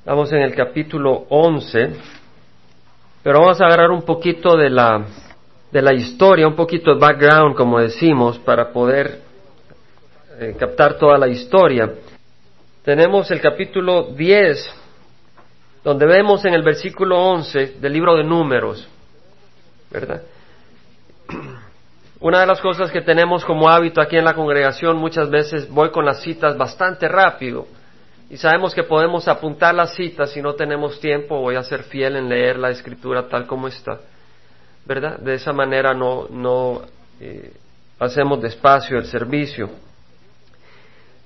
Estamos en el capítulo 11, pero vamos a agarrar un poquito de la, de la historia, un poquito de background, como decimos, para poder eh, captar toda la historia. Tenemos el capítulo 10, donde vemos en el versículo 11 del libro de números, ¿verdad? Una de las cosas que tenemos como hábito aquí en la congregación, muchas veces voy con las citas bastante rápido y sabemos que podemos apuntar las citas si no tenemos tiempo, voy a ser fiel en leer la escritura tal como está, ¿verdad? De esa manera no, no eh, hacemos despacio el servicio.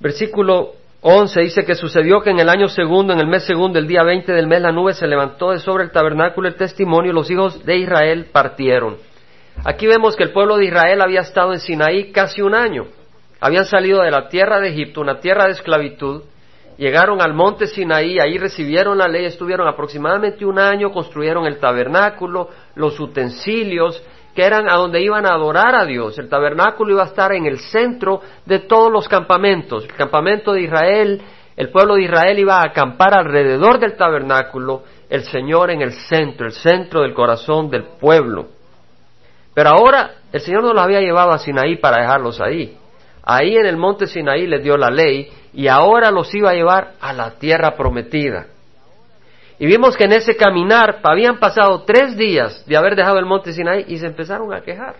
Versículo 11 dice que sucedió que en el año segundo, en el mes segundo, el día 20 del mes, la nube se levantó de sobre el tabernáculo el testimonio y los hijos de Israel partieron. Aquí vemos que el pueblo de Israel había estado en Sinaí casi un año. Habían salido de la tierra de Egipto, una tierra de esclavitud, llegaron al monte Sinaí, ahí recibieron la ley, estuvieron aproximadamente un año, construyeron el tabernáculo, los utensilios, que eran a donde iban a adorar a Dios. El tabernáculo iba a estar en el centro de todos los campamentos. El campamento de Israel, el pueblo de Israel iba a acampar alrededor del tabernáculo, el Señor en el centro, el centro del corazón del pueblo. Pero ahora el Señor no los había llevado a Sinaí para dejarlos ahí. Ahí en el monte Sinaí les dio la ley y ahora los iba a llevar a la tierra prometida. Y vimos que en ese caminar habían pasado tres días de haber dejado el monte Sinaí y se empezaron a quejar.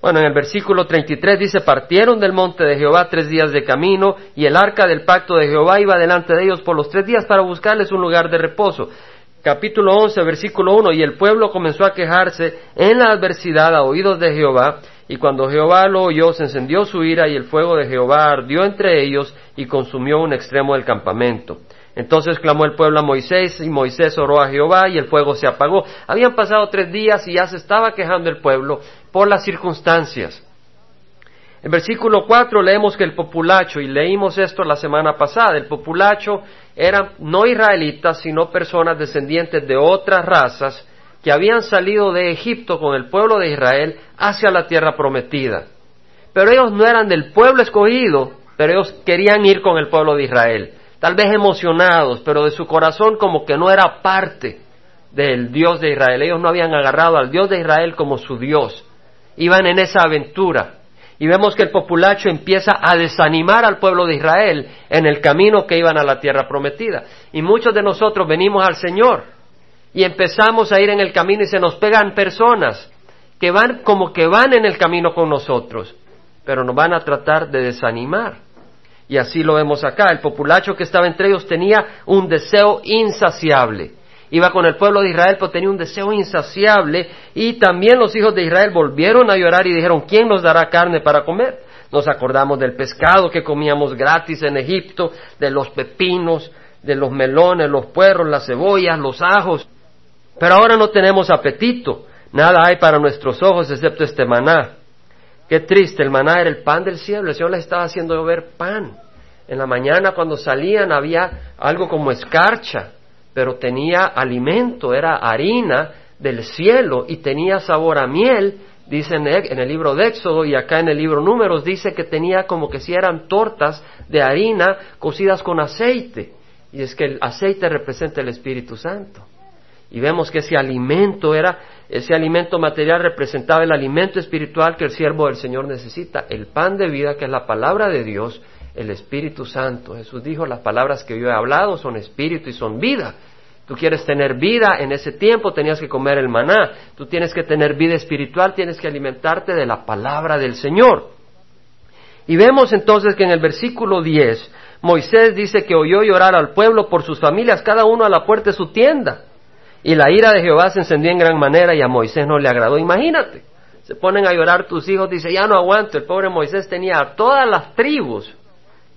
Bueno, en el versículo 33 dice, partieron del monte de Jehová tres días de camino y el arca del pacto de Jehová iba delante de ellos por los tres días para buscarles un lugar de reposo. Capítulo 11, versículo 1, y el pueblo comenzó a quejarse en la adversidad a oídos de Jehová y cuando Jehová lo oyó, se encendió su ira y el fuego de Jehová ardió entre ellos y consumió un extremo del campamento. Entonces clamó el pueblo a Moisés y Moisés oró a Jehová y el fuego se apagó. Habían pasado tres días y ya se estaba quejando el pueblo por las circunstancias. En versículo 4 leemos que el populacho, y leímos esto la semana pasada, el populacho eran no israelitas, sino personas descendientes de otras razas que habían salido de Egipto con el pueblo de Israel hacia la tierra prometida. Pero ellos no eran del pueblo escogido, pero ellos querían ir con el pueblo de Israel, tal vez emocionados, pero de su corazón como que no era parte del Dios de Israel. Ellos no habían agarrado al Dios de Israel como su Dios. Iban en esa aventura. Y vemos que el populacho empieza a desanimar al pueblo de Israel en el camino que iban a la tierra prometida. Y muchos de nosotros venimos al Señor y empezamos a ir en el camino y se nos pegan personas que van como que van en el camino con nosotros, pero nos van a tratar de desanimar. Y así lo vemos acá. El populacho que estaba entre ellos tenía un deseo insaciable. Iba con el pueblo de Israel, pero tenía un deseo insaciable. Y también los hijos de Israel volvieron a llorar y dijeron, ¿quién nos dará carne para comer? Nos acordamos del pescado que comíamos gratis en Egipto, de los pepinos, de los melones, los puerros, las cebollas, los ajos. Pero ahora no tenemos apetito, nada hay para nuestros ojos excepto este maná. Qué triste, el maná era el pan del cielo, el Señor les estaba haciendo llover pan. En la mañana cuando salían había algo como escarcha, pero tenía alimento, era harina del cielo y tenía sabor a miel, dice en el libro de Éxodo y acá en el libro Números dice que tenía como que si eran tortas de harina cocidas con aceite. Y es que el aceite representa el Espíritu Santo. Y vemos que ese alimento era, ese alimento material representaba el alimento espiritual que el siervo del Señor necesita, el pan de vida que es la palabra de Dios, el Espíritu Santo. Jesús dijo, las palabras que yo he hablado son espíritu y son vida. Tú quieres tener vida, en ese tiempo tenías que comer el maná. Tú tienes que tener vida espiritual, tienes que alimentarte de la palabra del Señor. Y vemos entonces que en el versículo 10, Moisés dice que oyó llorar al pueblo por sus familias, cada uno a la puerta de su tienda. Y la ira de Jehová se encendió en gran manera y a Moisés no le agradó. Imagínate, se ponen a llorar tus hijos, dice, ya no aguanto. El pobre Moisés tenía a todas las tribus,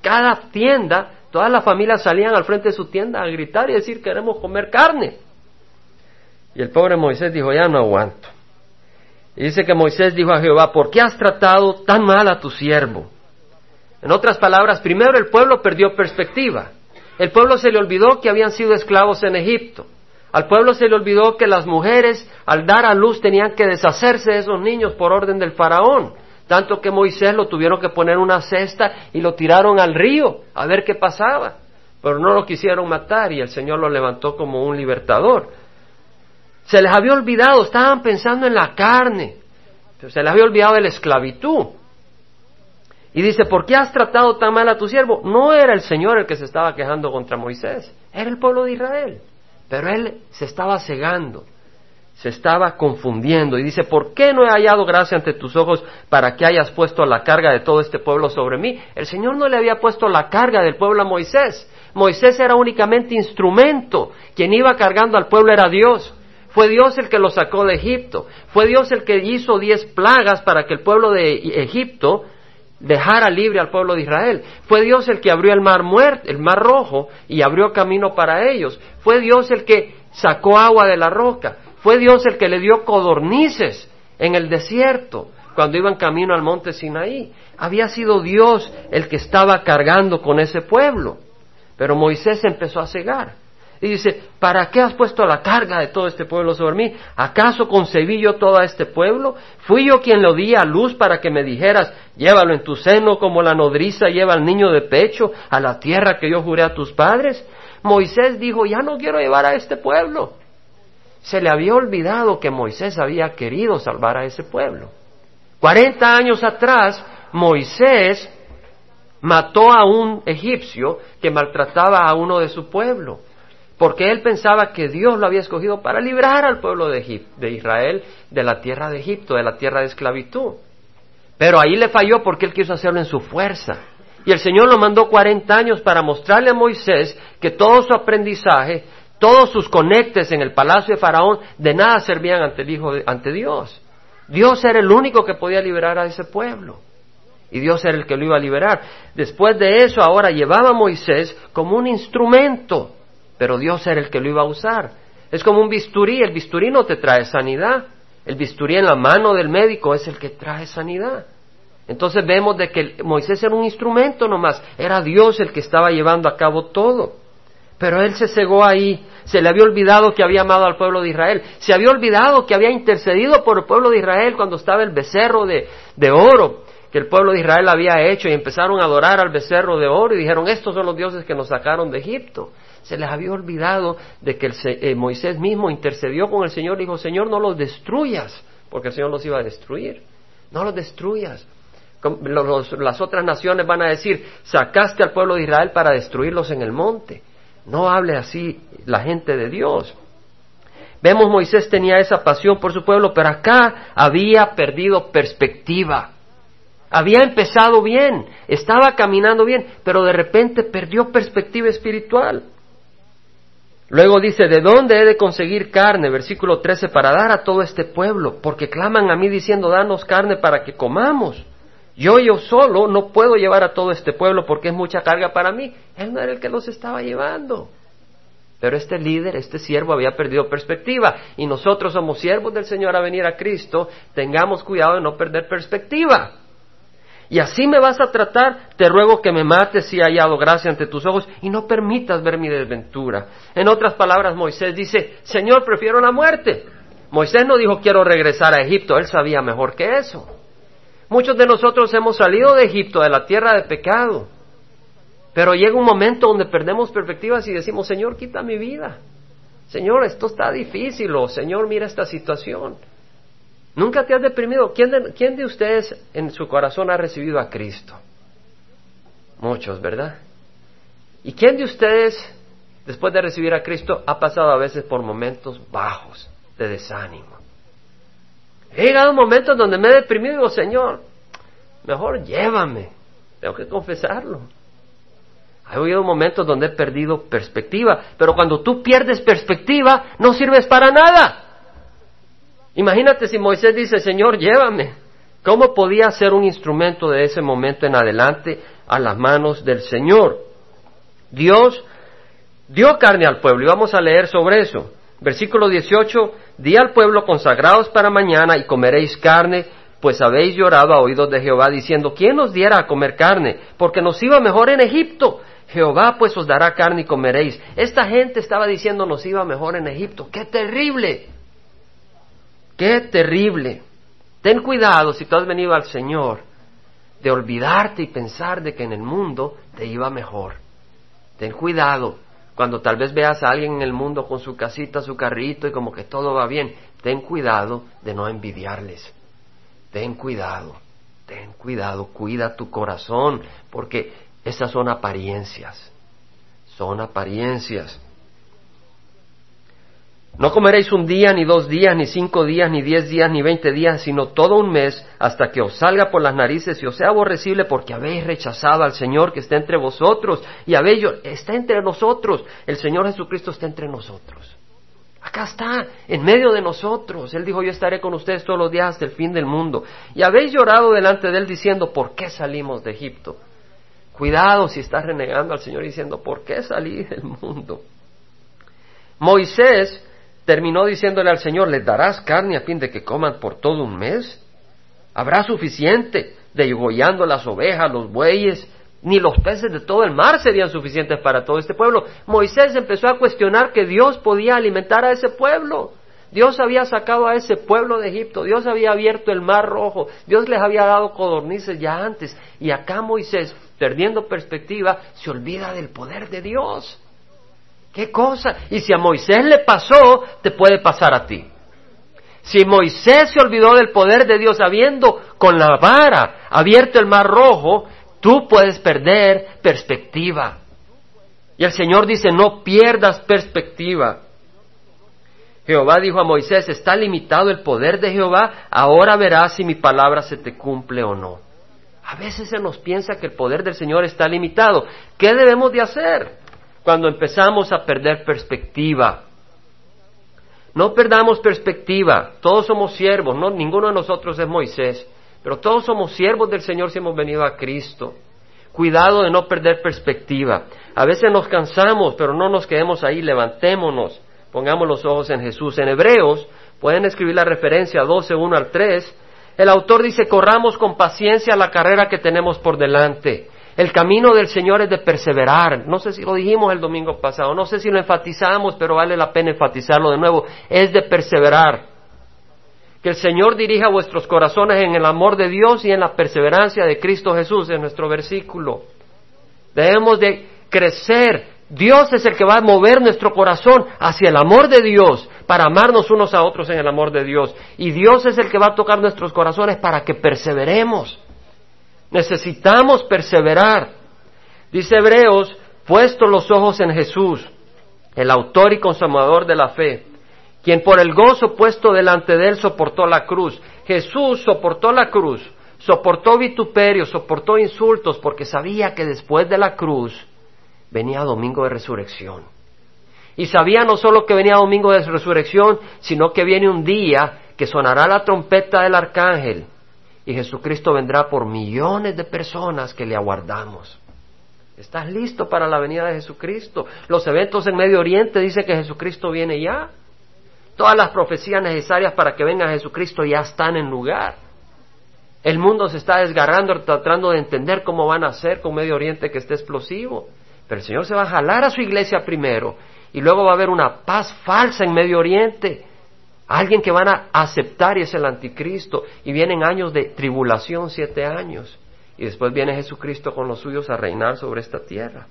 cada tienda, todas las familias salían al frente de su tienda a gritar y decir, queremos comer carne. Y el pobre Moisés dijo, ya no aguanto. Y dice que Moisés dijo a Jehová, ¿por qué has tratado tan mal a tu siervo? En otras palabras, primero el pueblo perdió perspectiva. El pueblo se le olvidó que habían sido esclavos en Egipto. Al pueblo se le olvidó que las mujeres al dar a luz tenían que deshacerse de esos niños por orden del faraón, tanto que Moisés lo tuvieron que poner en una cesta y lo tiraron al río a ver qué pasaba. pero no lo quisieron matar y el Señor lo levantó como un libertador. Se les había olvidado, estaban pensando en la carne, se les había olvidado de la esclavitud. Y dice, ¿por qué has tratado tan mal a tu siervo? No era el Señor el que se estaba quejando contra Moisés, era el pueblo de Israel. Pero él se estaba cegando, se estaba confundiendo y dice, ¿por qué no he hallado gracia ante tus ojos para que hayas puesto la carga de todo este pueblo sobre mí? El Señor no le había puesto la carga del pueblo a Moisés. Moisés era únicamente instrumento. Quien iba cargando al pueblo era Dios. Fue Dios el que lo sacó de Egipto. Fue Dios el que hizo diez plagas para que el pueblo de Egipto dejara libre al pueblo de Israel. Fue Dios el que abrió el mar muerto, el mar rojo y abrió camino para ellos. Fue Dios el que sacó agua de la roca. Fue Dios el que le dio codornices en el desierto cuando iban camino al monte Sinaí. Había sido Dios el que estaba cargando con ese pueblo. Pero Moisés empezó a cegar. Y dice, ¿para qué has puesto la carga de todo este pueblo sobre mí? ¿Acaso concebí yo todo este pueblo? ¿Fui yo quien lo di a luz para que me dijeras, llévalo en tu seno como la nodriza lleva al niño de pecho a la tierra que yo juré a tus padres? Moisés dijo, ya no quiero llevar a este pueblo. Se le había olvidado que Moisés había querido salvar a ese pueblo. Cuarenta años atrás, Moisés mató a un egipcio que maltrataba a uno de su pueblo porque él pensaba que Dios lo había escogido para librar al pueblo de, de, Israel de la tierra de Egipto, de la tierra de esclavitud. Pero ahí le falló porque él quiso hacerlo en su fuerza. Y el Señor lo mandó 40 años para mostrarle a Moisés que todo su aprendizaje, todos sus conectes en el palacio de Faraón, de nada servían ante, el Hijo ante Dios. Dios era el único que podía liberar a ese pueblo. Y Dios era el que lo iba a liberar. Después de eso, ahora llevaba a Moisés como un instrumento pero Dios era el que lo iba a usar. Es como un bisturí, el bisturí no te trae sanidad, el bisturí en la mano del médico es el que trae sanidad. Entonces vemos de que Moisés era un instrumento nomás, era Dios el que estaba llevando a cabo todo. Pero él se cegó ahí, se le había olvidado que había amado al pueblo de Israel, se había olvidado que había intercedido por el pueblo de Israel cuando estaba el becerro de, de oro que el pueblo de Israel había hecho y empezaron a adorar al becerro de oro y dijeron, estos son los dioses que nos sacaron de Egipto se les había olvidado de que el, eh, Moisés mismo intercedió con el Señor y dijo, Señor, no los destruyas, porque el Señor los iba a destruir. No los destruyas. las otras naciones van a decir, sacaste al pueblo de Israel para destruirlos en el monte. No hable así la gente de Dios. Vemos Moisés tenía esa pasión por su pueblo, pero acá había perdido perspectiva. Había empezado bien, estaba caminando bien, pero de repente perdió perspectiva espiritual. Luego dice, ¿de dónde he de conseguir carne? Versículo 13, para dar a todo este pueblo, porque claman a mí diciendo, danos carne para que comamos. Yo yo solo no puedo llevar a todo este pueblo porque es mucha carga para mí. Él no era el que los estaba llevando. Pero este líder, este siervo había perdido perspectiva y nosotros somos siervos del Señor a venir a Cristo, tengamos cuidado de no perder perspectiva y así me vas a tratar, te ruego que me mates si he hallado gracia ante tus ojos y no permitas ver mi desventura. En otras palabras, Moisés dice, Señor, prefiero la muerte. Moisés no dijo quiero regresar a Egipto, él sabía mejor que eso. Muchos de nosotros hemos salido de Egipto, de la tierra de pecado, pero llega un momento donde perdemos perspectivas y decimos, Señor, quita mi vida. Señor, esto está difícil, o Señor, mira esta situación. ¿Nunca te has deprimido? ¿Quién de, ustedes en su corazón ha recibido a Cristo? Muchos, ¿verdad? ¿Y quién de ustedes, después de recibir a Cristo, ha pasado a veces por momentos bajos de desánimo? He llegado momentos donde me he deprimido y digo, Señor, mejor llévame. Tengo que confesarlo. Ha habido momentos donde he perdido perspectiva, pero cuando tú pierdes perspectiva, no sirves para nada. Imagínate si Moisés dice, Señor, llévame. ¿Cómo podía ser un instrumento de ese momento en adelante a las manos del Señor? Dios dio carne al pueblo y vamos a leer sobre eso. Versículo 18, di al pueblo consagrados para mañana y comeréis carne, pues habéis llorado a oídos de Jehová diciendo, ¿quién nos diera a comer carne? Porque nos iba mejor en Egipto. Jehová pues os dará carne y comeréis. Esta gente estaba diciendo nos iba mejor en Egipto. ¡Qué terrible! Qué terrible. Ten cuidado si tú has venido al Señor de olvidarte y pensar de que en el mundo te iba mejor. Ten cuidado. Cuando tal vez veas a alguien en el mundo con su casita, su carrito y como que todo va bien, ten cuidado de no envidiarles. Ten cuidado, ten cuidado, cuida tu corazón, porque esas son apariencias. Son apariencias. No comeréis un día, ni dos días, ni cinco días, ni diez días, ni veinte días, sino todo un mes, hasta que os salga por las narices y os sea aborrecible, porque habéis rechazado al Señor que está entre vosotros, y habéis, está entre nosotros, el Señor Jesucristo está entre nosotros. Acá está, en medio de nosotros. Él dijo, yo estaré con ustedes todos los días hasta el fin del mundo. Y habéis llorado delante de Él diciendo, ¿por qué salimos de Egipto? Cuidado si estás renegando al Señor diciendo, ¿por qué salí del mundo? Moisés terminó diciéndole al Señor, ¿les darás carne a fin de que coman por todo un mes? ¿Habrá suficiente degollando las ovejas, los bueyes? Ni los peces de todo el mar serían suficientes para todo este pueblo. Moisés empezó a cuestionar que Dios podía alimentar a ese pueblo. Dios había sacado a ese pueblo de Egipto, Dios había abierto el mar rojo, Dios les había dado codornices ya antes. Y acá Moisés, perdiendo perspectiva, se olvida del poder de Dios. ¿Qué cosa? Y si a Moisés le pasó, te puede pasar a ti. Si Moisés se olvidó del poder de Dios habiendo con la vara abierto el mar rojo, tú puedes perder perspectiva. Y el Señor dice, no pierdas perspectiva. Jehová dijo a Moisés, está limitado el poder de Jehová, ahora verás si mi palabra se te cumple o no. A veces se nos piensa que el poder del Señor está limitado. ¿Qué debemos de hacer? Cuando empezamos a perder perspectiva. No perdamos perspectiva, todos somos siervos, no, ninguno de nosotros es Moisés, pero todos somos siervos del Señor si hemos venido a Cristo. Cuidado de no perder perspectiva. A veces nos cansamos, pero no nos quedemos ahí, levantémonos, pongamos los ojos en Jesús. En Hebreos, pueden escribir la referencia 12, 1 al 3, el autor dice, corramos con paciencia la carrera que tenemos por delante el camino del Señor es de perseverar. No sé si lo dijimos el domingo pasado, no sé si lo enfatizamos, pero vale la pena enfatizarlo de nuevo. Es de perseverar. Que el Señor dirija vuestros corazones en el amor de Dios y en la perseverancia de Cristo Jesús, en nuestro versículo. Debemos de crecer. Dios es el que va a mover nuestro corazón hacia el amor de Dios, para amarnos unos a otros en el amor de Dios. Y Dios es el que va a tocar nuestros corazones para que perseveremos. Necesitamos perseverar. Dice Hebreos, puesto los ojos en Jesús, el autor y consumador de la fe, quien por el gozo puesto delante de él soportó la cruz. Jesús soportó la cruz, soportó vituperios, soportó insultos, porque sabía que después de la cruz venía domingo de resurrección. Y sabía no solo que venía domingo de resurrección, sino que viene un día que sonará la trompeta del arcángel y Jesucristo vendrá por millones de personas que le aguardamos. ¿Estás listo para la venida de Jesucristo? Los eventos en Medio Oriente dicen que Jesucristo viene ya. Todas las profecías necesarias para que venga Jesucristo ya están en lugar. El mundo se está desgarrando tratando de entender cómo van a hacer con Medio Oriente que esté explosivo. Pero el Señor se va a jalar a su iglesia primero y luego va a haber una paz falsa en Medio Oriente Alguien que van a aceptar y es el anticristo. Y vienen años de tribulación, siete años. Y después viene Jesucristo con los suyos a reinar sobre esta tierra.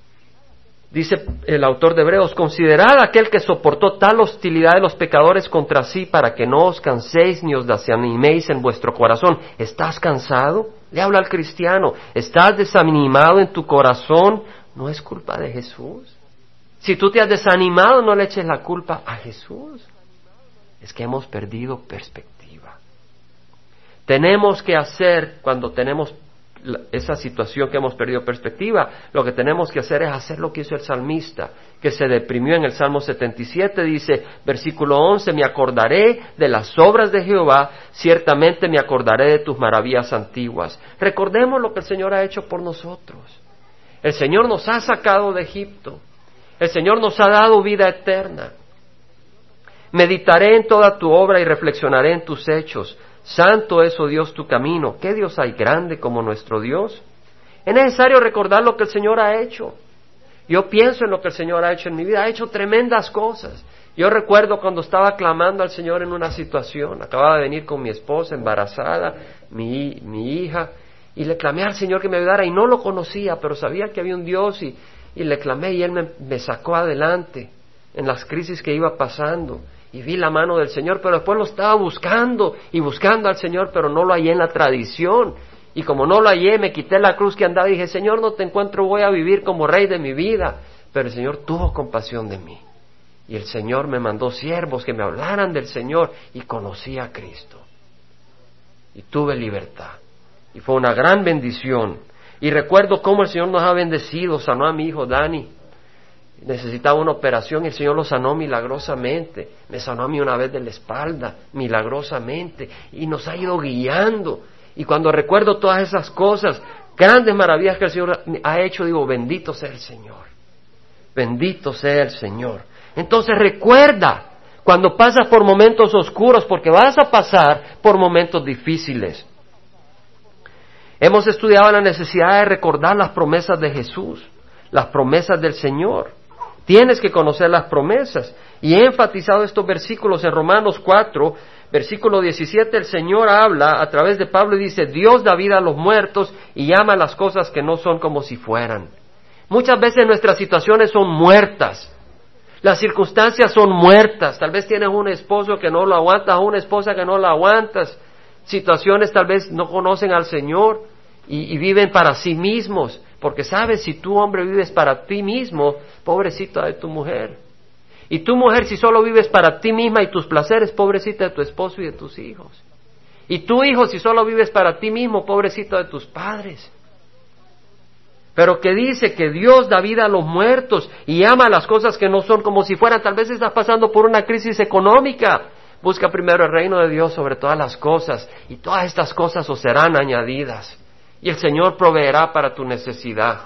Dice el autor de Hebreos, considerad aquel que soportó tal hostilidad de los pecadores contra sí para que no os canséis ni os desaniméis en vuestro corazón. ¿Estás cansado? Le habla al cristiano. ¿Estás desanimado en tu corazón? No es culpa de Jesús. Si tú te has desanimado, no le eches la culpa a Jesús es que hemos perdido perspectiva. Tenemos que hacer, cuando tenemos esa situación que hemos perdido perspectiva, lo que tenemos que hacer es hacer lo que hizo el salmista, que se deprimió en el Salmo 77, dice, versículo 11, me acordaré de las obras de Jehová, ciertamente me acordaré de tus maravillas antiguas. Recordemos lo que el Señor ha hecho por nosotros. El Señor nos ha sacado de Egipto. El Señor nos ha dado vida eterna. Meditaré en toda tu obra y reflexionaré en tus hechos. Santo es, oh Dios, tu camino. ¿Qué Dios hay grande como nuestro Dios? Es necesario recordar lo que el Señor ha hecho. Yo pienso en lo que el Señor ha hecho en mi vida. Ha hecho tremendas cosas. Yo recuerdo cuando estaba clamando al Señor en una situación. Acababa de venir con mi esposa embarazada, mi, mi hija, y le clamé al Señor que me ayudara y no lo conocía, pero sabía que había un Dios y, y le clamé y Él me, me sacó adelante en las crisis que iba pasando y vi la mano del Señor, pero después lo estaba buscando y buscando al Señor, pero no lo hallé en la tradición. Y como no lo hallé, me quité la cruz que andaba y dije, Señor, no te encuentro, voy a vivir como rey de mi vida. Pero el Señor tuvo compasión de mí. Y el Señor me mandó siervos que me hablaran del Señor y conocí a Cristo. Y tuve libertad. Y fue una gran bendición. Y recuerdo cómo el Señor nos ha bendecido, sanó a mi hijo Dani necesitaba una operación y el Señor lo sanó milagrosamente. Me sanó a mí una vez de la espalda, milagrosamente. Y nos ha ido guiando. Y cuando recuerdo todas esas cosas, grandes maravillas que el Señor ha hecho, digo, bendito sea el Señor. Bendito sea el Señor. Entonces recuerda cuando pasas por momentos oscuros, porque vas a pasar por momentos difíciles. Hemos estudiado la necesidad de recordar las promesas de Jesús, las promesas del Señor. Tienes que conocer las promesas. Y he enfatizado estos versículos en Romanos 4, versículo 17, el Señor habla a través de Pablo y dice, Dios da vida a los muertos y llama las cosas que no son como si fueran. Muchas veces nuestras situaciones son muertas. Las circunstancias son muertas. Tal vez tienes un esposo que no lo aguantas, una esposa que no lo aguantas. Situaciones tal vez no conocen al Señor y viven para sí mismos. Porque sabes, si tú hombre vives para ti mismo, pobrecita de tu mujer. Y tu mujer, si solo vives para ti misma y tus placeres, pobrecita de tu esposo y de tus hijos. Y tu hijo, si solo vives para ti mismo, pobrecito de tus padres. Pero que dice que Dios da vida a los muertos y ama las cosas que no son como si fueran. Tal vez estás pasando por una crisis económica. Busca primero el reino de Dios sobre todas las cosas y todas estas cosas os serán añadidas y el Señor proveerá para tu necesidad.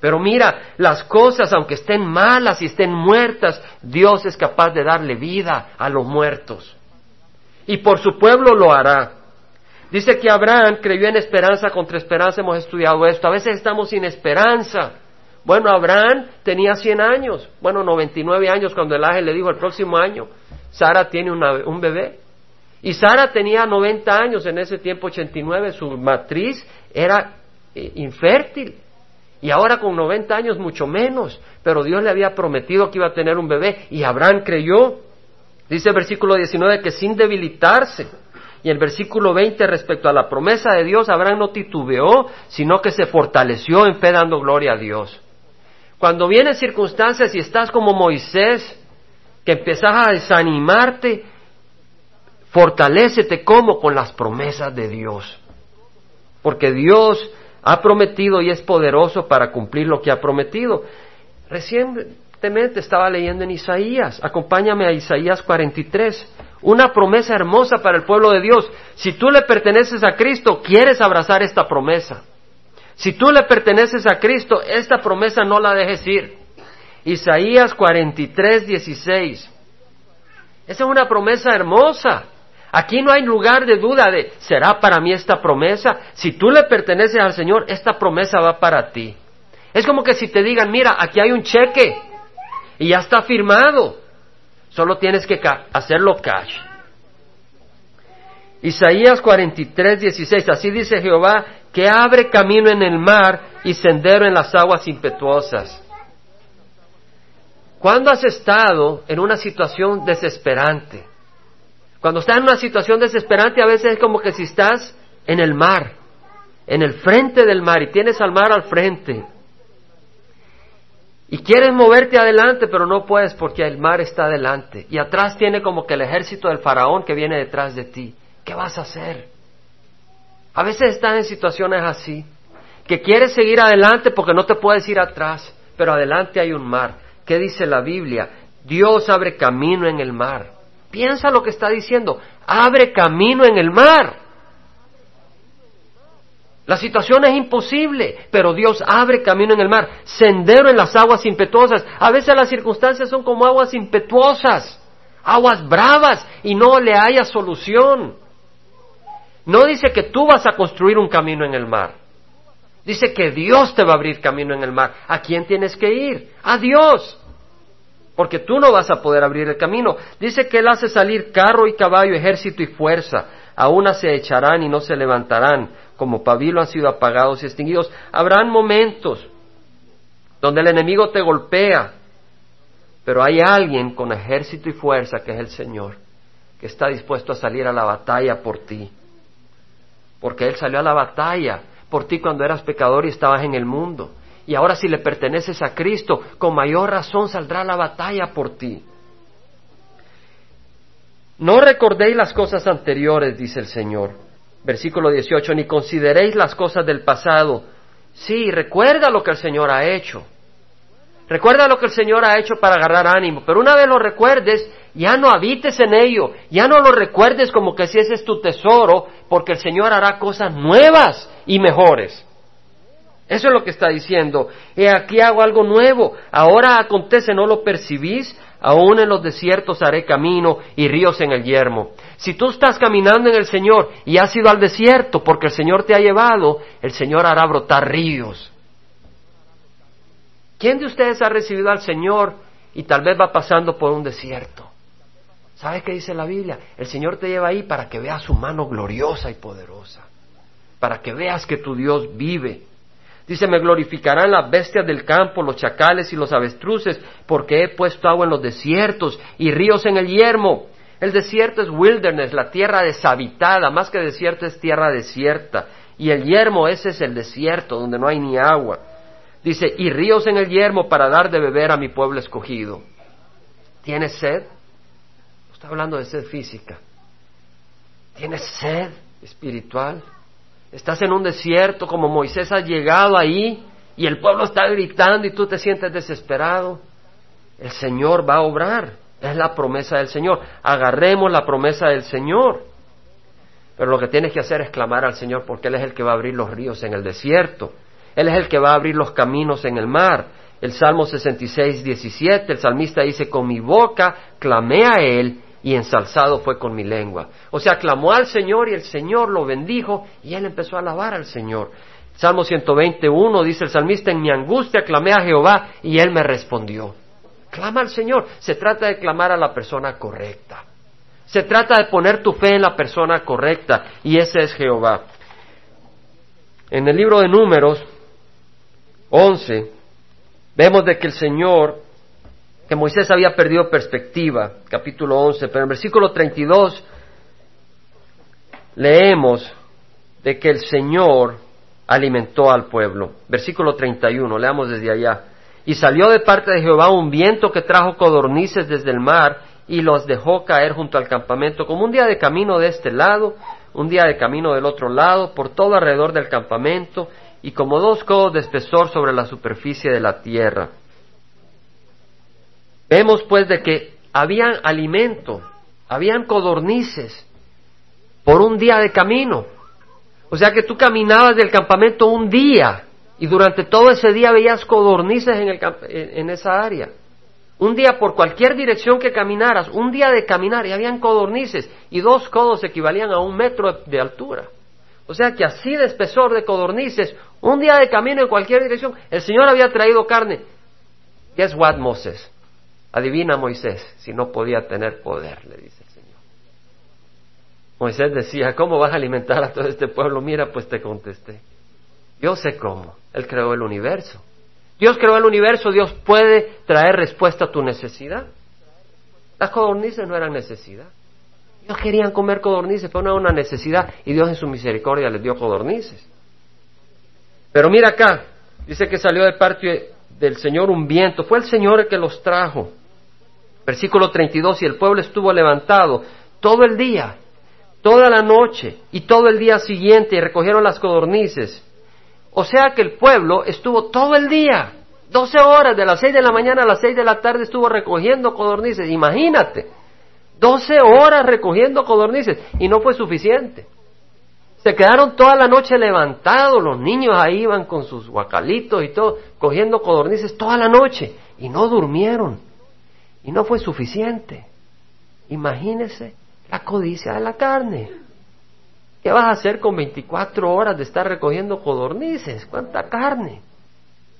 Pero mira, las cosas, aunque estén malas y estén muertas, Dios es capaz de darle vida a los muertos. Y por su pueblo lo hará. Dice que Abraham creyó en esperanza contra esperanza, hemos estudiado esto. A veces estamos sin esperanza. Bueno, Abraham tenía 100 años, bueno, 99 años cuando el ángel le dijo el próximo año, Sara tiene un bebé. Y Sara tenía 90 años, en ese tiempo 89, su matriz era eh, infértil. Y ahora con 90 años mucho menos. Pero Dios le había prometido que iba a tener un bebé y Abraham creyó. Dice el versículo 19 que sin debilitarse. Y el versículo 20 respecto a la promesa de Dios, Abraham no titubeó, sino que se fortaleció en fe dando gloria a Dios. Cuando vienen circunstancias y estás como Moisés, que empezás a desanimarte, fortalécete como con las promesas de Dios porque Dios ha prometido y es poderoso para cumplir lo que ha prometido. Recientemente estaba leyendo en Isaías, acompáñame a Isaías 43, una promesa hermosa para el pueblo de Dios. Si tú le perteneces a Cristo, quieres abrazar esta promesa. Si tú le perteneces a Cristo, esta promesa no la dejes ir. Isaías 43, 16. Esa es una promesa hermosa. Aquí no hay lugar de duda de, ¿será para mí esta promesa? Si tú le perteneces al Señor, esta promesa va para ti. Es como que si te digan, mira, aquí hay un cheque y ya está firmado, solo tienes que hacerlo cash. Isaías 43, 16, así dice Jehová, que abre camino en el mar y sendero en las aguas impetuosas. ¿Cuándo has estado en una situación desesperante? Cuando estás en una situación desesperante, a veces es como que si estás en el mar, en el frente del mar, y tienes al mar al frente. Y quieres moverte adelante, pero no puedes porque el mar está adelante. Y atrás tiene como que el ejército del faraón que viene detrás de ti. ¿Qué vas a hacer? A veces estás en situaciones así, que quieres seguir adelante porque no te puedes ir atrás, pero adelante hay un mar. ¿Qué dice la Biblia? Dios abre camino en el mar. Piensa lo que está diciendo. Abre camino en el mar. La situación es imposible, pero Dios abre camino en el mar, sendero en las aguas impetuosas. A veces las circunstancias son como aguas impetuosas, aguas bravas, y no le haya solución. No dice que tú vas a construir un camino en el mar. Dice que Dios te va a abrir camino en el mar. ¿A quién tienes que ir? A Dios porque tú no vas a poder abrir el camino. Dice que Él hace salir carro y caballo, ejército y fuerza. A una se echarán y no se levantarán, como pabilo han sido apagados y extinguidos. Habrán momentos donde el enemigo te golpea. Pero hay alguien con ejército y fuerza que es el Señor, que está dispuesto a salir a la batalla por ti. Porque Él salió a la batalla por ti cuando eras pecador y estabas en el mundo. Y ahora si le perteneces a Cristo, con mayor razón saldrá la batalla por ti. No recordéis las cosas anteriores, dice el Señor. Versículo 18, ni consideréis las cosas del pasado. Sí, recuerda lo que el Señor ha hecho. Recuerda lo que el Señor ha hecho para agarrar ánimo, pero una vez lo recuerdes, ya no habites en ello, ya no lo recuerdes como que si ese es tu tesoro, porque el Señor hará cosas nuevas y mejores. Eso es lo que está diciendo. He aquí hago algo nuevo. Ahora acontece, ¿no lo percibís? Aún en los desiertos haré camino y ríos en el yermo. Si tú estás caminando en el Señor y has ido al desierto porque el Señor te ha llevado, el Señor hará brotar ríos. ¿Quién de ustedes ha recibido al Señor y tal vez va pasando por un desierto? ¿Sabes qué dice la Biblia? El Señor te lleva ahí para que veas su mano gloriosa y poderosa, para que veas que tu Dios vive Dice, me glorificarán las bestias del campo, los chacales y los avestruces, porque he puesto agua en los desiertos y ríos en el yermo. El desierto es wilderness, la tierra deshabitada, más que desierto es tierra desierta. Y el yermo, ese es el desierto, donde no hay ni agua. Dice, y ríos en el yermo para dar de beber a mi pueblo escogido. ¿Tienes sed? Está hablando de sed física. ¿Tienes sed espiritual? Estás en un desierto como Moisés ha llegado ahí y el pueblo está gritando y tú te sientes desesperado. El Señor va a obrar. Es la promesa del Señor. Agarremos la promesa del Señor. Pero lo que tienes que hacer es clamar al Señor porque Él es el que va a abrir los ríos en el desierto. Él es el que va a abrir los caminos en el mar. El Salmo 66, 17, el salmista dice, con mi boca clamé a Él y ensalzado fue con mi lengua. O sea, clamó al Señor y el Señor lo bendijo y él empezó a alabar al Señor. Salmo 121 dice el salmista, en mi angustia clamé a Jehová y él me respondió. Clama al Señor. Se trata de clamar a la persona correcta. Se trata de poner tu fe en la persona correcta y ese es Jehová. En el libro de números 11 vemos de que el Señor que Moisés había perdido perspectiva, capítulo 11, pero en versículo 32 leemos de que el Señor alimentó al pueblo. Versículo 31, leamos desde allá. Y salió de parte de Jehová un viento que trajo codornices desde el mar y los dejó caer junto al campamento, como un día de camino de este lado, un día de camino del otro lado, por todo alrededor del campamento, y como dos codos de espesor sobre la superficie de la tierra. Vemos pues de que habían alimento, habían codornices por un día de camino. O sea que tú caminabas del campamento un día y durante todo ese día veías codornices en, el, en esa área. Un día por cualquier dirección que caminaras, un día de caminar y habían codornices y dos codos equivalían a un metro de altura. O sea que así de espesor de codornices, un día de camino en cualquier dirección, el Señor había traído carne. Guess what, Moses? Adivina Moisés si no podía tener poder, le dice el Señor. Moisés decía, ¿cómo vas a alimentar a todo este pueblo? Mira, pues te contesté. Yo sé cómo. Él creó el universo. Dios creó el universo, Dios puede traer respuesta a tu necesidad. Las codornices no eran necesidad. Ellos querían comer codornices, pero no era una necesidad. Y Dios en su misericordia les dio codornices. Pero mira acá, dice que salió de parte del Señor un viento. Fue el Señor el que los trajo. Versículo 32, y el pueblo estuvo levantado todo el día, toda la noche y todo el día siguiente y recogieron las codornices. O sea que el pueblo estuvo todo el día, doce horas, de las seis de la mañana a las seis de la tarde estuvo recogiendo codornices. Imagínate, doce horas recogiendo codornices y no fue suficiente. Se quedaron toda la noche levantados, los niños ahí iban con sus guacalitos y todo, cogiendo codornices toda la noche y no durmieron. Y no fue suficiente. Imagínese la codicia de la carne. ¿Qué vas a hacer con 24 horas de estar recogiendo codornices? ¿Cuánta carne?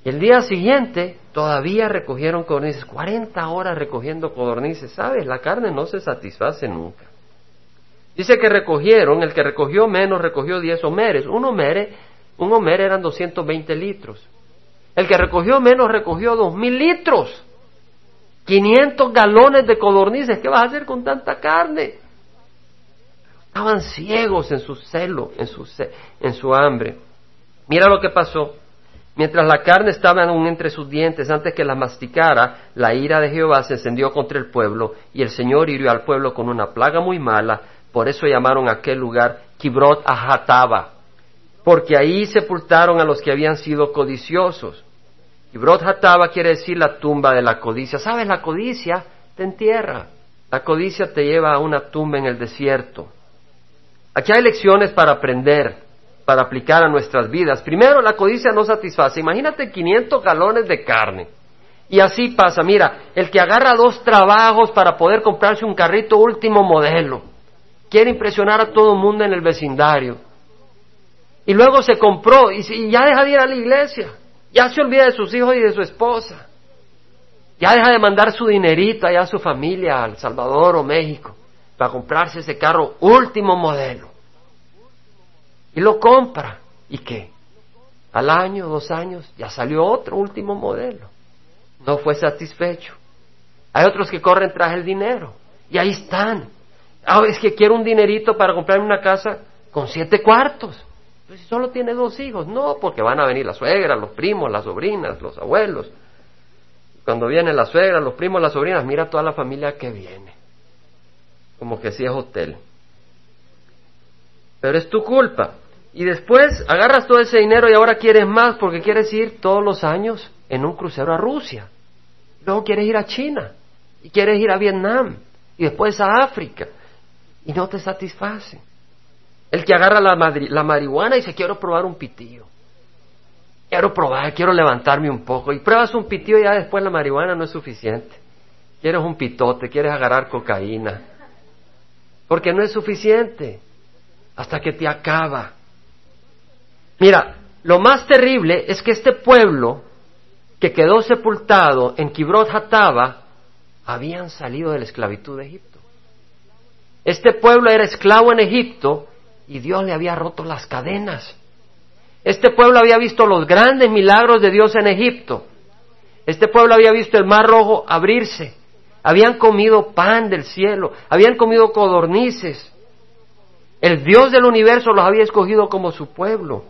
Y el día siguiente todavía recogieron codornices, 40 horas recogiendo codornices. ¿Sabes? La carne no se satisface nunca. Dice que recogieron, el que recogió menos recogió 10 homeres. Un homere, un homer eran 220 litros. El que recogió menos recogió dos mil litros. 500 galones de codornices. ¿Qué vas a hacer con tanta carne? Estaban ciegos en su celo, en su, en su hambre. Mira lo que pasó. Mientras la carne estaba aún entre sus dientes, antes que la masticara, la ira de Jehová se encendió contra el pueblo, y el Señor hirió al pueblo con una plaga muy mala, por eso llamaron a aquel lugar Kibrot Ahataba, porque ahí sepultaron a los que habían sido codiciosos. Kibrot Hataba quiere decir la tumba de la codicia. ¿Sabes? La codicia te entierra. La codicia te lleva a una tumba en el desierto. Aquí hay lecciones para aprender para aplicar a nuestras vidas. Primero, la codicia no satisface. Imagínate 500 galones de carne. Y así pasa. Mira, el que agarra dos trabajos para poder comprarse un carrito último modelo. Quiere impresionar a todo el mundo en el vecindario. Y luego se compró y, ya deja de ir a la iglesia. Ya se olvida de sus hijos y de su esposa. Ya deja de mandar su dinerito allá a su familia, a El Salvador o México, para comprarse ese carro último modelo y lo compra. ¿Y qué? Al año, dos años, ya salió otro último modelo. No fue satisfecho. Hay otros que corren tras el dinero y ahí están. Ah, es que quiero un dinerito para comprarme una casa con siete cuartos. Si solo tiene dos hijos, no, porque van a venir la suegra, los primos, las sobrinas, los abuelos. Cuando viene la suegra, los primos, las sobrinas, mira toda la familia que viene. Como que si es hotel. Pero es tu culpa. Y después agarras todo ese dinero y ahora quieres más porque quieres ir todos los años en un crucero a Rusia. Luego quieres ir a China y quieres ir a Vietnam y después a África y no te satisface. El que agarra la, la marihuana y dice quiero probar un pitillo. Quiero probar, quiero levantarme un poco. Y pruebas un pitillo y ya después la marihuana no es suficiente. Quieres un pitote, quieres agarrar cocaína. Porque no es suficiente hasta que te acaba. Mira, lo más terrible es que este pueblo que quedó sepultado en Kibrot Hataba habían salido de la esclavitud de Egipto. Este pueblo era esclavo en Egipto y Dios le había roto las cadenas. Este pueblo había visto los grandes milagros de Dios en Egipto. Este pueblo había visto el mar rojo abrirse. Habían comido pan del cielo. Habían comido codornices. El Dios del universo los había escogido como su pueblo.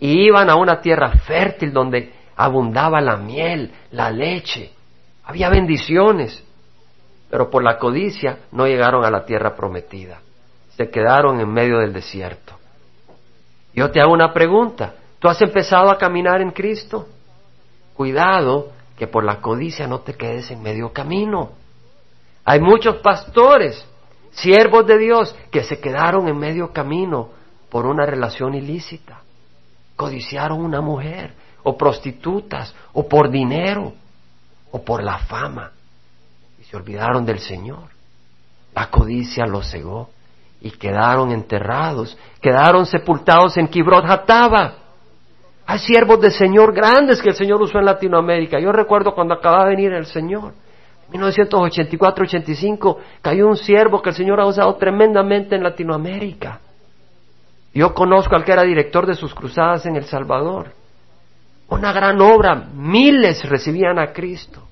Y iban a una tierra fértil donde abundaba la miel, la leche. Había bendiciones. Pero por la codicia no llegaron a la tierra prometida. Se quedaron en medio del desierto. Yo te hago una pregunta. ¿Tú has empezado a caminar en Cristo? Cuidado que por la codicia no te quedes en medio camino. Hay muchos pastores siervos de Dios que se quedaron en medio camino por una relación ilícita. Codiciaron una mujer, o prostitutas, o por dinero, o por la fama. Y se olvidaron del Señor. La codicia los cegó y quedaron enterrados, quedaron sepultados en Kibrot Hataba. Hay siervos de Señor grandes que el Señor usó en Latinoamérica. Yo recuerdo cuando acababa de venir el Señor 1984-85 cayó un siervo que el Señor ha usado tremendamente en Latinoamérica. Yo conozco al que era director de sus cruzadas en El Salvador. Una gran obra, miles recibían a Cristo.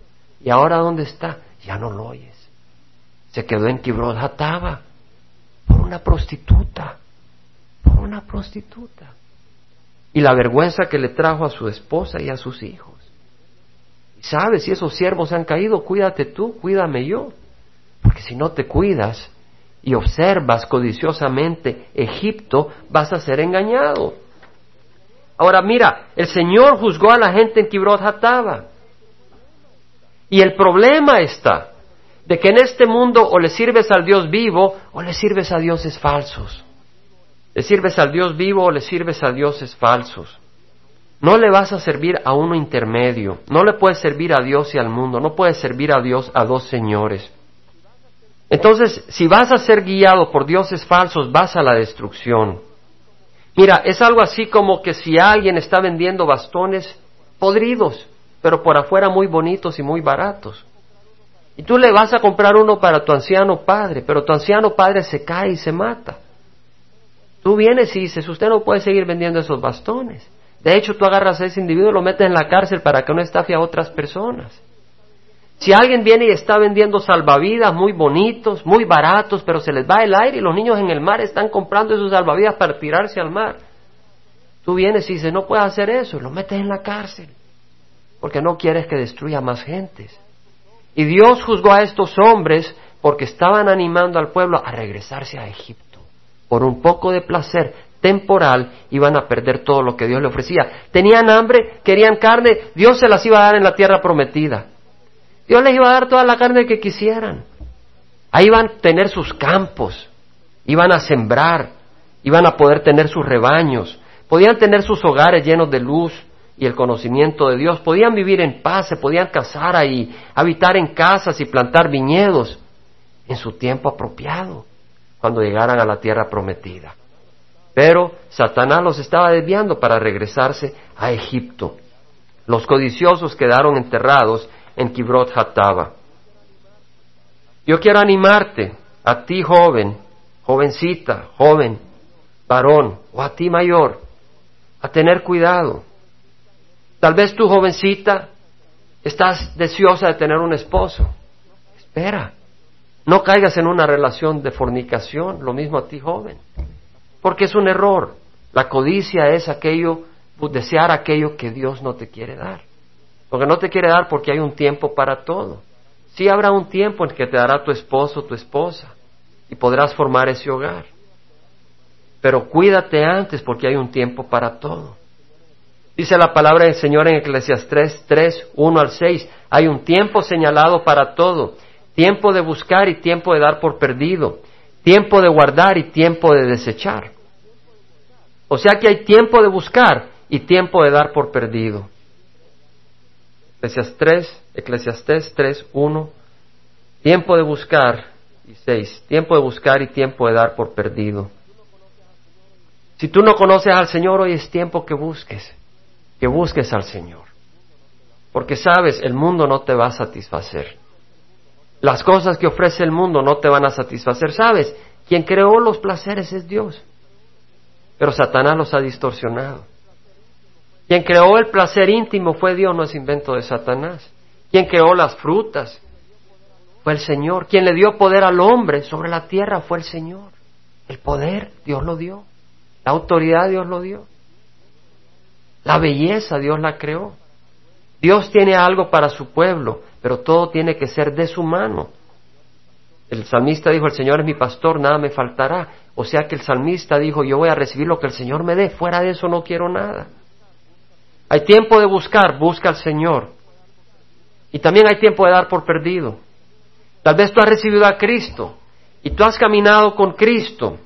¿Y ahora dónde está? Ya no lo oyes. Se quedó en Kibrod Hataba por una prostituta, por una prostituta. Y la vergüenza que le trajo a su esposa y a sus hijos. ¿Sabes si esos siervos han caído? Cuídate tú, cuídame yo. Porque si no te cuidas y observas codiciosamente Egipto, vas a ser engañado. Ahora mira, el Señor juzgó a la gente en Kibrot Hataba. Y el problema está de que en este mundo o le sirves al Dios vivo o le sirves a dioses falsos. Le sirves al Dios vivo o le sirves a dioses falsos. No le vas a servir a uno intermedio, no le puedes servir a Dios y al mundo, no puedes servir a Dios a dos señores. Entonces, si vas a ser guiado por dioses falsos, vas a la destrucción. Mira, es algo así como que si alguien está vendiendo bastones podridos, pero por afuera muy bonitos y muy baratos. Y tú le vas a comprar uno para tu anciano padre, pero tu anciano padre se cae y se mata. Tú vienes y dices, usted no puede seguir vendiendo esos bastones. De hecho, tú agarras a ese individuo y lo metes en la cárcel para que no estafe a otras personas. Si alguien viene y está vendiendo salvavidas muy bonitos, muy baratos, pero se les va el aire y los niños en el mar están comprando esos salvavidas para tirarse al mar. Tú vienes y dices, no puedes hacer eso, y lo metes en la cárcel, porque no quieres que destruya más gentes. Y Dios juzgó a estos hombres porque estaban animando al pueblo a regresarse a Egipto. Por un poco de placer temporal iban a perder todo lo que Dios le ofrecía. Tenían hambre, querían carne, Dios se las iba a dar en la tierra prometida. Dios les iba a dar toda la carne que quisieran. Ahí iban a tener sus campos, iban a sembrar, iban a poder tener sus rebaños, podían tener sus hogares llenos de luz y el conocimiento de Dios, podían vivir en paz, se podían casar ahí, habitar en casas y plantar viñedos en su tiempo apropiado, cuando llegaran a la tierra prometida. Pero Satanás los estaba desviando para regresarse a Egipto. Los codiciosos quedaron enterrados en Kibrot Hataba. Yo quiero animarte, a ti joven, jovencita, joven, varón, o a ti mayor, a tener cuidado. Tal vez tú, jovencita, estás deseosa de tener un esposo. Espera, no caigas en una relación de fornicación, lo mismo a ti, joven, porque es un error. La codicia es aquello, desear aquello que Dios no te quiere dar. Porque no te quiere dar porque hay un tiempo para todo. Sí habrá un tiempo en que te dará tu esposo tu esposa y podrás formar ese hogar. Pero cuídate antes porque hay un tiempo para todo. Dice la palabra del Señor en Eclesiastes 3, 1 al 6, hay un tiempo señalado para todo, tiempo de buscar y tiempo de dar por perdido, tiempo de guardar y tiempo de desechar. O sea que hay tiempo de buscar y tiempo de dar por perdido. Eclesiastes 3, Eclesiastés 3, 1, tiempo de buscar y 6, tiempo de buscar y tiempo de dar por perdido. Si tú no conoces al Señor, hoy es tiempo que busques, que busques al Señor. Porque sabes, el mundo no te va a satisfacer. Las cosas que ofrece el mundo no te van a satisfacer. Sabes, quien creó los placeres es Dios. Pero Satanás los ha distorsionado. Quien creó el placer íntimo fue Dios, no es invento de Satanás. Quien creó las frutas fue el Señor. Quien le dio poder al hombre sobre la tierra fue el Señor. El poder Dios lo dio. La autoridad Dios lo dio. La belleza Dios la creó. Dios tiene algo para su pueblo, pero todo tiene que ser de su mano. El salmista dijo, el Señor es mi pastor, nada me faltará. O sea que el salmista dijo, yo voy a recibir lo que el Señor me dé, fuera de eso no quiero nada. Hay tiempo de buscar, busca al Señor. Y también hay tiempo de dar por perdido. Tal vez tú has recibido a Cristo y tú has caminado con Cristo.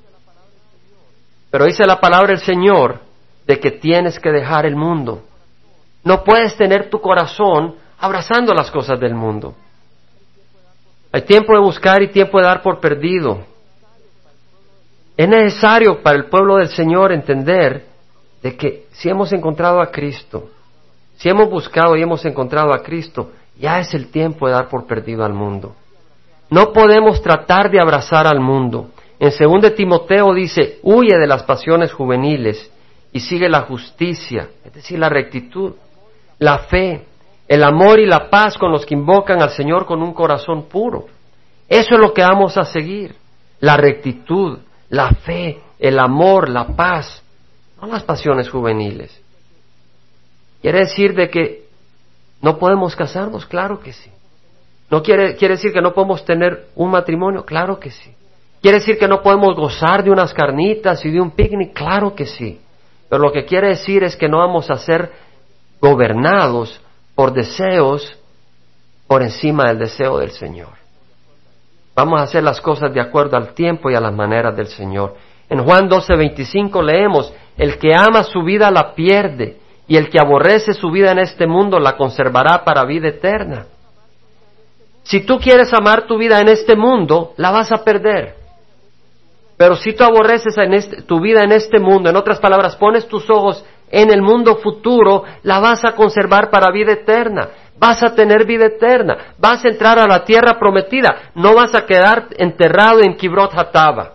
Pero dice la palabra del Señor de que tienes que dejar el mundo. No puedes tener tu corazón abrazando las cosas del mundo. Hay tiempo de buscar y tiempo de dar por perdido. Es necesario para el pueblo del Señor entender de que si hemos encontrado a Cristo, si hemos buscado y hemos encontrado a Cristo, ya es el tiempo de dar por perdido al mundo. No podemos tratar de abrazar al mundo. En 2 Timoteo dice, huye de las pasiones juveniles y sigue la justicia, es decir, la rectitud, la fe, el amor y la paz con los que invocan al Señor con un corazón puro. Eso es lo que vamos a seguir, la rectitud, la fe, el amor, la paz, no las pasiones juveniles. ¿Quiere decir de que no podemos casarnos? Claro que sí. ¿No quiere, quiere decir que no podemos tener un matrimonio? Claro que sí. ¿Quiere decir que no podemos gozar de unas carnitas y de un picnic? Claro que sí. Pero lo que quiere decir es que no vamos a ser gobernados por deseos por encima del deseo del Señor. Vamos a hacer las cosas de acuerdo al tiempo y a las maneras del Señor. En Juan 12:25 leemos, el que ama su vida la pierde, y el que aborrece su vida en este mundo la conservará para vida eterna. Si tú quieres amar tu vida en este mundo, la vas a perder. Pero si tú aborreces este, tu vida en este mundo, en otras palabras, pones tus ojos en el mundo futuro, la vas a conservar para vida eterna. Vas a tener vida eterna. Vas a entrar a la tierra prometida. No vas a quedar enterrado en Kibrot Hataba.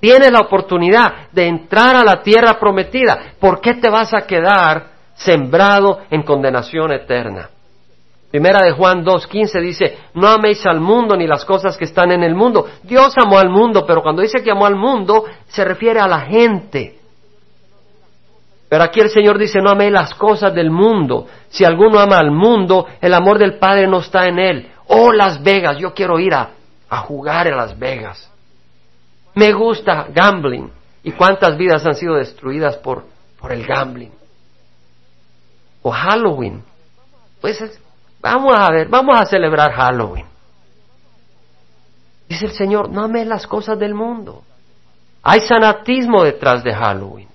Tienes la oportunidad de entrar a la tierra prometida. ¿Por qué te vas a quedar sembrado en condenación eterna? Primera de Juan 2.15 dice, no améis al mundo ni las cosas que están en el mundo. Dios amó al mundo, pero cuando dice que amó al mundo, se refiere a la gente. Pero aquí el Señor dice, no améis las cosas del mundo. Si alguno ama al mundo, el amor del Padre no está en él. Oh, Las Vegas, yo quiero ir a, a jugar a Las Vegas. Me gusta gambling. ¿Y cuántas vidas han sido destruidas por, por el gambling? O Halloween. Pues vamos a ver, vamos a celebrar Halloween. Dice el Señor, no ames las cosas del mundo. Hay sanatismo detrás de Halloween.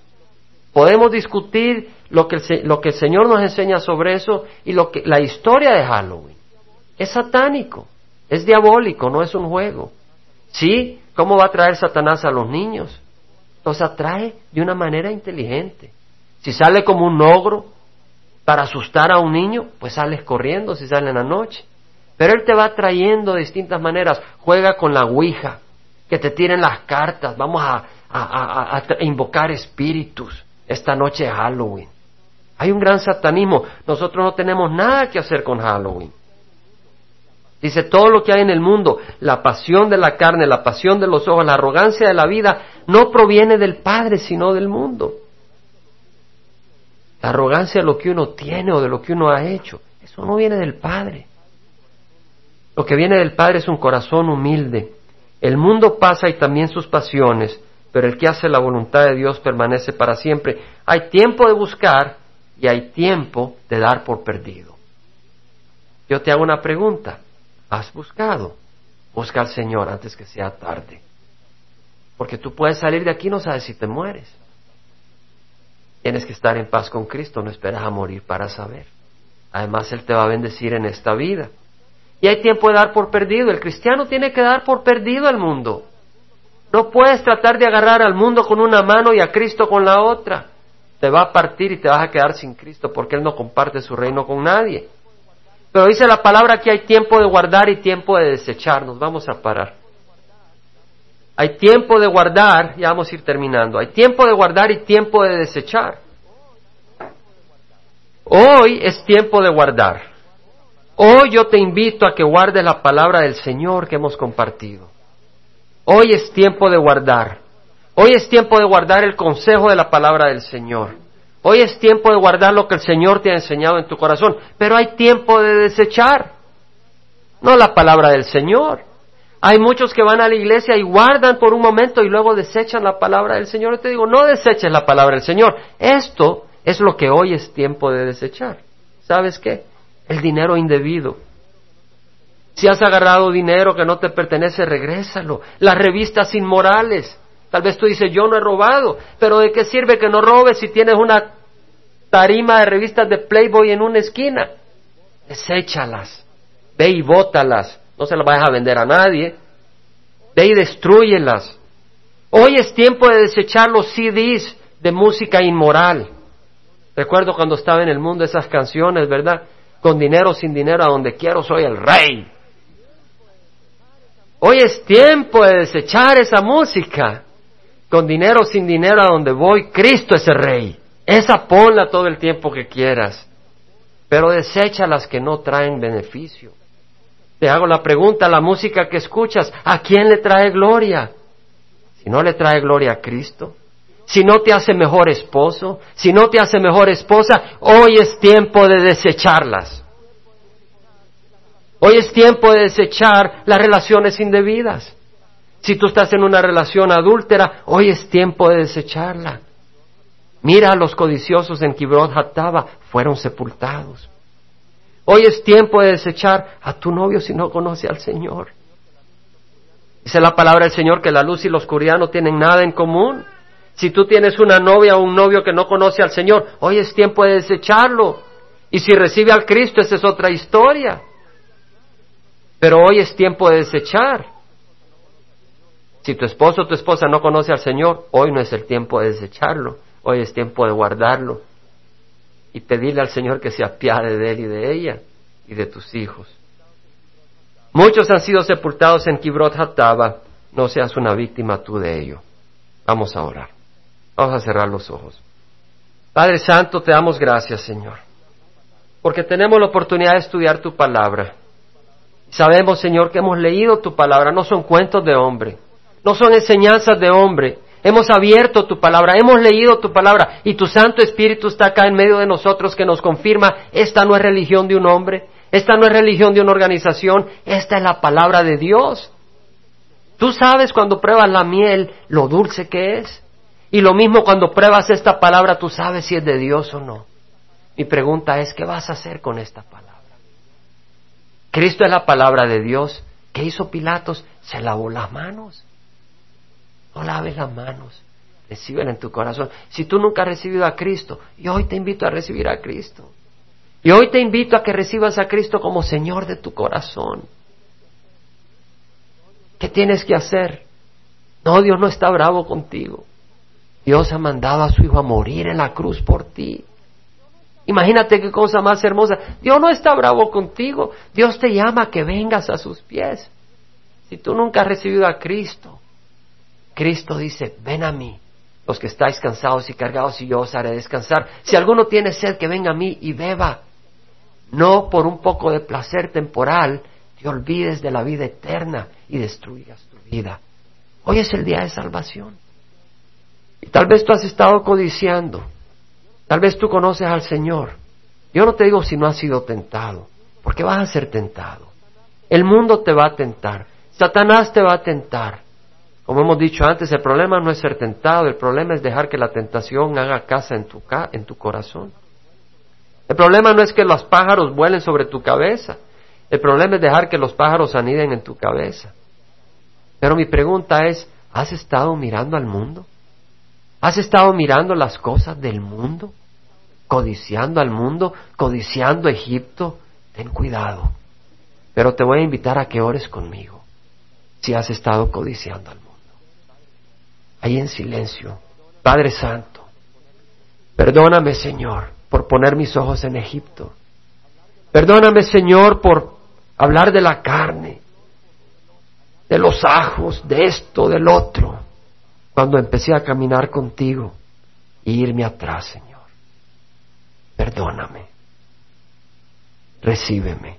Podemos discutir lo que, el, lo que el Señor nos enseña sobre eso y lo que, la historia de Halloween. Es satánico, es diabólico, no es un juego. Sí, ¿Cómo va a traer Satanás a los niños? Los atrae de una manera inteligente. Si sale como un ogro para asustar a un niño, pues sales corriendo si sale en la noche. Pero él te va trayendo de distintas maneras. Juega con la ouija, que te tiren las cartas. Vamos a, a, invocar espíritus esta noche de Halloween. Hay un gran satanismo. Nosotros no tenemos nada que hacer con Halloween. Dice, todo lo que hay en el mundo, la pasión de la carne, la pasión de los ojos, la arrogancia de la vida, no proviene del Padre, sino del mundo. La arrogancia de lo que uno tiene o de lo que uno ha hecho, eso no viene del Padre. Lo que viene del Padre es un corazón humilde. El mundo pasa y también sus pasiones, pero el que hace la voluntad de Dios permanece para siempre. Hay tiempo de buscar y hay tiempo de dar por perdido. Yo te hago una pregunta has buscado. Busca al Señor antes que sea tarde. Porque tú puedes salir de aquí y no sabes si te mueres. Tienes que estar en paz con Cristo, no esperas a morir para saber. Además, Él te va a bendecir en esta vida. Y hay tiempo de dar por perdido. El cristiano tiene que dar por perdido al mundo. No puedes tratar de agarrar al mundo con una mano y a Cristo con la otra. Te va a partir y te vas a quedar sin Cristo porque Él no comparte su reino con nadie. Pero dice la palabra que hay tiempo de guardar y tiempo de desechar. Nos vamos a parar. Hay tiempo de guardar, ya vamos a ir terminando. Hay tiempo de guardar y tiempo de desechar. Hoy es tiempo de guardar. Hoy yo te invito a que guardes la palabra del Señor que hemos compartido. Hoy es tiempo de guardar. Hoy es tiempo de guardar el consejo de la palabra del Señor. Hoy es tiempo de guardar lo que el Señor te ha enseñado en tu corazón, pero hay tiempo de desechar, no la palabra del Señor. Hay muchos que van a la iglesia y guardan por un momento y luego desechan la palabra del Señor. Yo te digo, no deseches la palabra del Señor. Esto es lo que hoy es tiempo de desechar. ¿Sabes qué? El dinero indebido. Si has agarrado dinero que no te pertenece, regrésalo. Las revistas inmorales. Tal vez tú dices, yo no he robado, pero ¿de qué sirve que no robes si tienes una tarima de revistas de Playboy en una esquina? Deséchalas, ve y bótalas, no se las vayas a vender a nadie, ve y destruyelas. Hoy es tiempo de desechar los CDs de música inmoral. Recuerdo cuando estaba en el mundo esas canciones, ¿verdad? Con dinero, sin dinero, a donde quiero soy el rey. Hoy es tiempo de desechar esa música con dinero sin dinero a donde voy, Cristo es el rey. Esa ponla todo el tiempo que quieras, pero desecha las que no traen beneficio. Te hago la pregunta, la música que escuchas, ¿a quién le trae gloria? Si no le trae gloria a Cristo, si no te hace mejor esposo, si no te hace mejor esposa, hoy es tiempo de desecharlas. Hoy es tiempo de desechar las relaciones indebidas. Si tú estás en una relación adúltera, hoy es tiempo de desecharla. Mira a los codiciosos en Kibrot Hataba, fueron sepultados. Hoy es tiempo de desechar a tu novio si no conoce al Señor. Dice la palabra del Señor que la luz y la oscuridad no tienen nada en común. Si tú tienes una novia o un novio que no conoce al Señor, hoy es tiempo de desecharlo. Y si recibe al Cristo, esa es otra historia. Pero hoy es tiempo de desechar. Si tu esposo o tu esposa no conoce al Señor, hoy no es el tiempo de desecharlo, hoy es tiempo de guardarlo y pedirle al Señor que se apiade de él y de ella y de tus hijos. Muchos han sido sepultados en Kibrot Hataba, no seas una víctima tú de ello. Vamos a orar. Vamos a cerrar los ojos. Padre Santo, te damos gracias, Señor, porque tenemos la oportunidad de estudiar tu palabra. Sabemos, Señor, que hemos leído tu palabra, no son cuentos de hombre, no son enseñanzas de hombre. Hemos abierto tu palabra, hemos leído tu palabra y tu Santo Espíritu está acá en medio de nosotros que nos confirma, esta no es religión de un hombre, esta no es religión de una organización, esta es la palabra de Dios. Tú sabes cuando pruebas la miel lo dulce que es. Y lo mismo cuando pruebas esta palabra, tú sabes si es de Dios o no. Mi pregunta es, ¿qué vas a hacer con esta palabra? Cristo es la palabra de Dios. ¿Qué hizo Pilatos? Se lavó las manos. No laves las manos. Recíbela en tu corazón. Si tú nunca has recibido a Cristo, y hoy te invito a recibir a Cristo. Y hoy te invito a que recibas a Cristo como Señor de tu corazón. ¿Qué tienes que hacer? No, Dios no está bravo contigo. Dios ha mandado a su Hijo a morir en la cruz por ti. Imagínate qué cosa más hermosa. Dios no está bravo contigo. Dios te llama a que vengas a sus pies. Si tú nunca has recibido a Cristo, Cristo dice, ven a mí, los que estáis cansados y cargados, y yo os haré descansar. Si alguno tiene sed, que venga a mí y beba. No por un poco de placer temporal, te olvides de la vida eterna y destruyas tu vida. Hoy es el día de salvación. Y tal vez tú has estado codiciando. Tal vez tú conoces al Señor. Yo no te digo si no has sido tentado, porque vas a ser tentado. El mundo te va a tentar. Satanás te va a tentar. Como hemos dicho antes, el problema no es ser tentado, el problema es dejar que la tentación haga casa en tu, en tu corazón. El problema no es que los pájaros vuelen sobre tu cabeza, el problema es dejar que los pájaros aniden en tu cabeza. Pero mi pregunta es, ¿has estado mirando al mundo? ¿Has estado mirando las cosas del mundo? Codiciando al mundo, codiciando a Egipto. Ten cuidado. Pero te voy a invitar a que ores conmigo si has estado codiciando al mundo. Ahí en silencio. Padre Santo, perdóname Señor por poner mis ojos en Egipto. Perdóname Señor por hablar de la carne, de los ajos, de esto, del otro, cuando empecé a caminar contigo y irme atrás, Señor. Perdóname, recíbeme,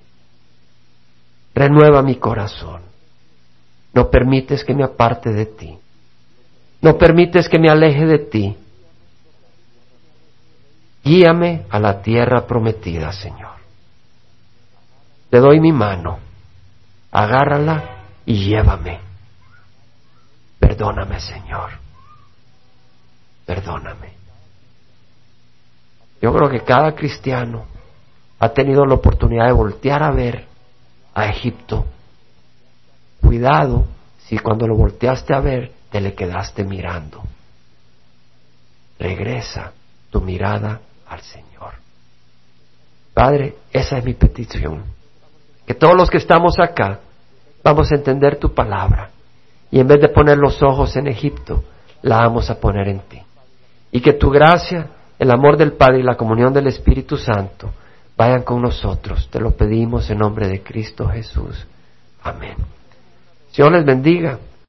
renueva mi corazón, no permites que me aparte de ti, no permites que me aleje de ti. Guíame a la tierra prometida, Señor. Te doy mi mano, agárrala y llévame. Perdóname, Señor. Perdóname. Yo creo que cada cristiano ha tenido la oportunidad de voltear a ver a Egipto. Cuidado si cuando lo volteaste a ver te le quedaste mirando. Regresa tu mirada al Señor. Padre, esa es mi petición que todos los que estamos acá vamos a entender tu palabra y en vez de poner los ojos en Egipto, la vamos a poner en ti. Y que tu gracia, el amor del Padre y la comunión del Espíritu Santo vayan con nosotros. Te lo pedimos en nombre de Cristo Jesús. Amén. Señor les bendiga.